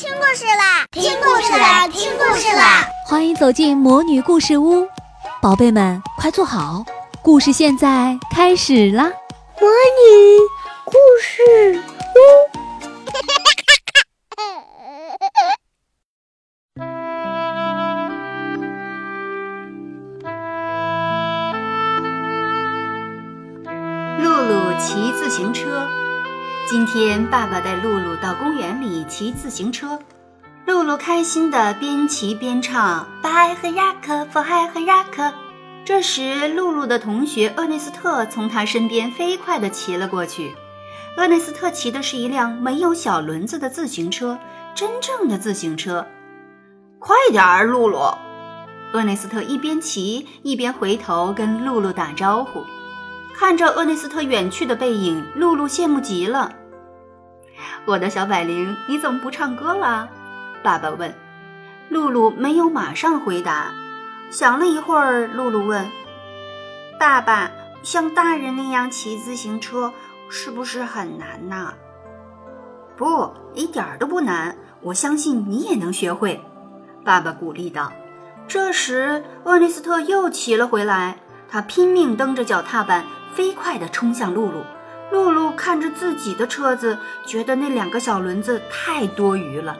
听故事啦！听故事啦！听故事啦！欢迎走进魔女故事屋，宝贝们快坐好，故事现在开始啦！魔女故事屋。露露骑自行车。今天爸爸带露露到公园里骑自行车，露露开心的边骑边唱《白和雅克，佛海和雅克》。这时，露露的同学厄内斯特从她身边飞快地骑了过去。厄内斯特骑的是一辆没有小轮子的自行车，真正的自行车。快点儿，露露！厄内斯特一边骑一边回头跟露露打招呼。看着厄内斯特远去的背影，露露羡慕极了。我的小百灵，你怎么不唱歌了？爸爸问。露露没有马上回答，想了一会儿，露露问：“爸爸，像大人那样骑自行车是不是很难呢？”“不，一点儿都不难，我相信你也能学会。”爸爸鼓励道。这时，厄内斯特又骑了回来，他拼命蹬着脚踏板，飞快地冲向露露。露露看着自己的车子，觉得那两个小轮子太多余了。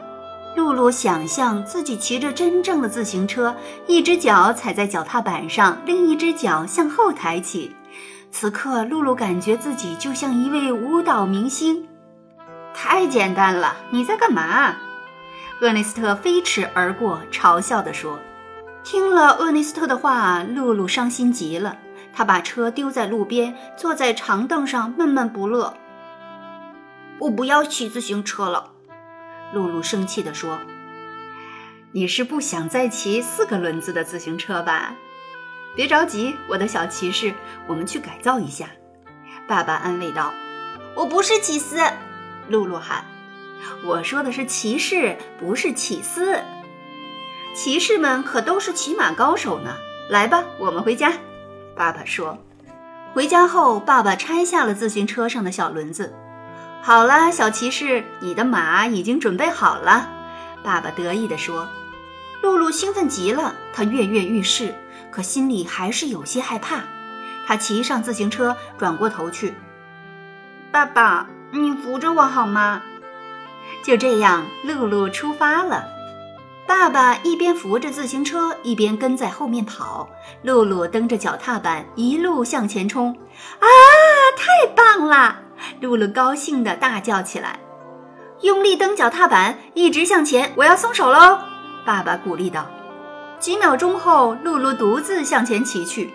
露露想象自己骑着真正的自行车，一只脚踩在脚踏板上，另一只脚向后抬起。此刻，露露感觉自己就像一位舞蹈明星。太简单了，你在干嘛？厄内斯特飞驰而过，嘲笑地说。听了厄内斯特的话，露露伤心极了。他把车丢在路边，坐在长凳上闷闷不乐。我不要骑自行车了，露露生气地说：“你是不想再骑四个轮子的自行车吧？别着急，我的小骑士，我们去改造一下。”爸爸安慰道。“我不是起司。”露露喊。“我说的是骑士，不是起司。骑士们可都是骑马高手呢。来吧，我们回家。”爸爸说：“回家后，爸爸拆下了自行车上的小轮子。好了，小骑士，你的马已经准备好了。”爸爸得意地说。露露兴奋极了，她跃跃欲试，可心里还是有些害怕。她骑上自行车，转过头去：“爸爸，你扶着我好吗？”就这样，露露出发了。爸爸一边扶着自行车，一边跟在后面跑。露露蹬着脚踏板，一路向前冲。啊，太棒了！露露高兴地大叫起来。用力蹬脚踏板，一直向前。我要松手喽！爸爸鼓励道。几秒钟后，露露独自向前骑去。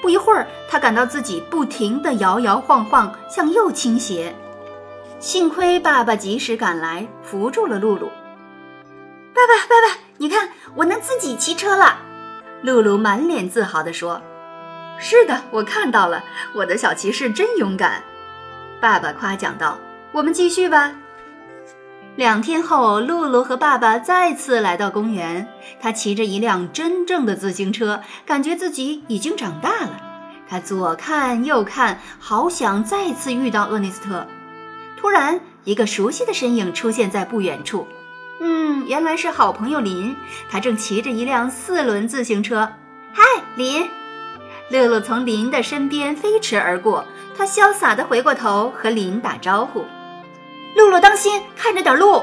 不一会儿，她感到自己不停地摇摇晃晃，向右倾斜。幸亏爸爸及时赶来，扶住了露露。爸爸，爸爸，你看，我能自己骑车了。露露满脸自豪地说：“是的，我看到了，我的小骑士真勇敢。”爸爸夸奖道：“我们继续吧。”两天后，露露和爸爸再次来到公园。他骑着一辆真正的自行车，感觉自己已经长大了。他左看右看，好想再次遇到厄内斯特。突然，一个熟悉的身影出现在不远处。嗯，原来是好朋友林，他正骑着一辆四轮自行车。嗨，林！乐乐从林的身边飞驰而过，他潇洒地回过头和林打招呼：“露露，当心，看着点路。”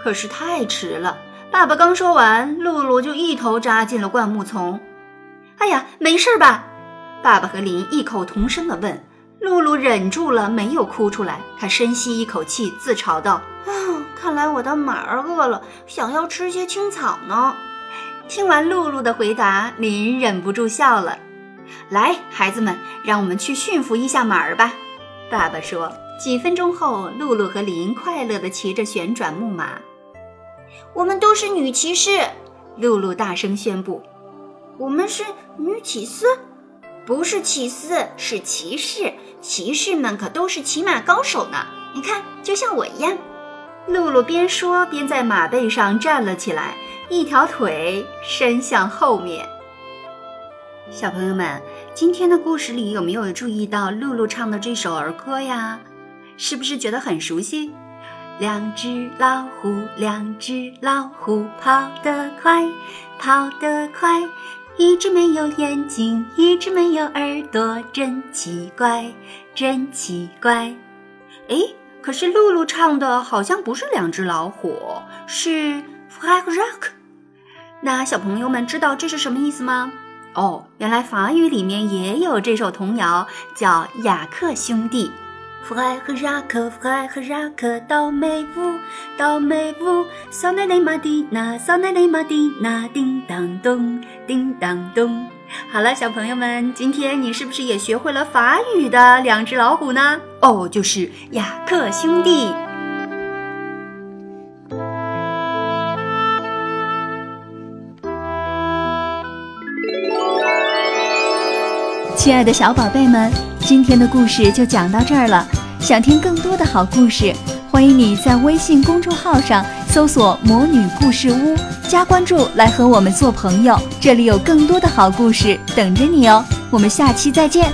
可是太迟了，爸爸刚说完，露露就一头扎进了灌木丛。哎呀，没事吧？爸爸和林异口同声地问。露露忍住了，没有哭出来。她深吸一口气，自嘲道：“啊，看来我的马儿饿了，想要吃些青草呢。”听完露露的回答，林忍不住笑了。“来，孩子们，让我们去驯服一下马儿吧。”爸爸说。几分钟后，露露和林快乐地骑着旋转木马。我们都是女骑士，露露大声宣布。“我们是女骑士。”不是骑士，是骑士。骑士们可都是骑马高手呢。你看，就像我一样。露露边说边在马背上站了起来，一条腿伸向后面。小朋友们，今天的故事里有没有注意到露露唱的这首儿歌呀？是不是觉得很熟悉？两只老虎，两只老虎跑得快，跑得快。一只没有眼睛，一只没有耳朵，真奇怪，真奇怪。哎，可是露露唱的好像不是两只老虎，是 fire rock。那小朋友们知道这是什么意思吗？哦，原来法语里面也有这首童谣，叫《雅克兄弟》。Frère Jacques，frère Jacques，倒霉屋，倒霉屋，少奶奶玛蒂娜，少奶奶玛蒂娜，叮当咚，叮当咚。好了，小朋友们，今天你是不是也学会了法语的两只老虎呢？哦，就是雅克兄弟。亲爱的小宝贝们，今天的故事就讲到这儿了。想听更多的好故事，欢迎你在微信公众号上搜索“魔女故事屋”，加关注来和我们做朋友。这里有更多的好故事等着你哦。我们下期再见。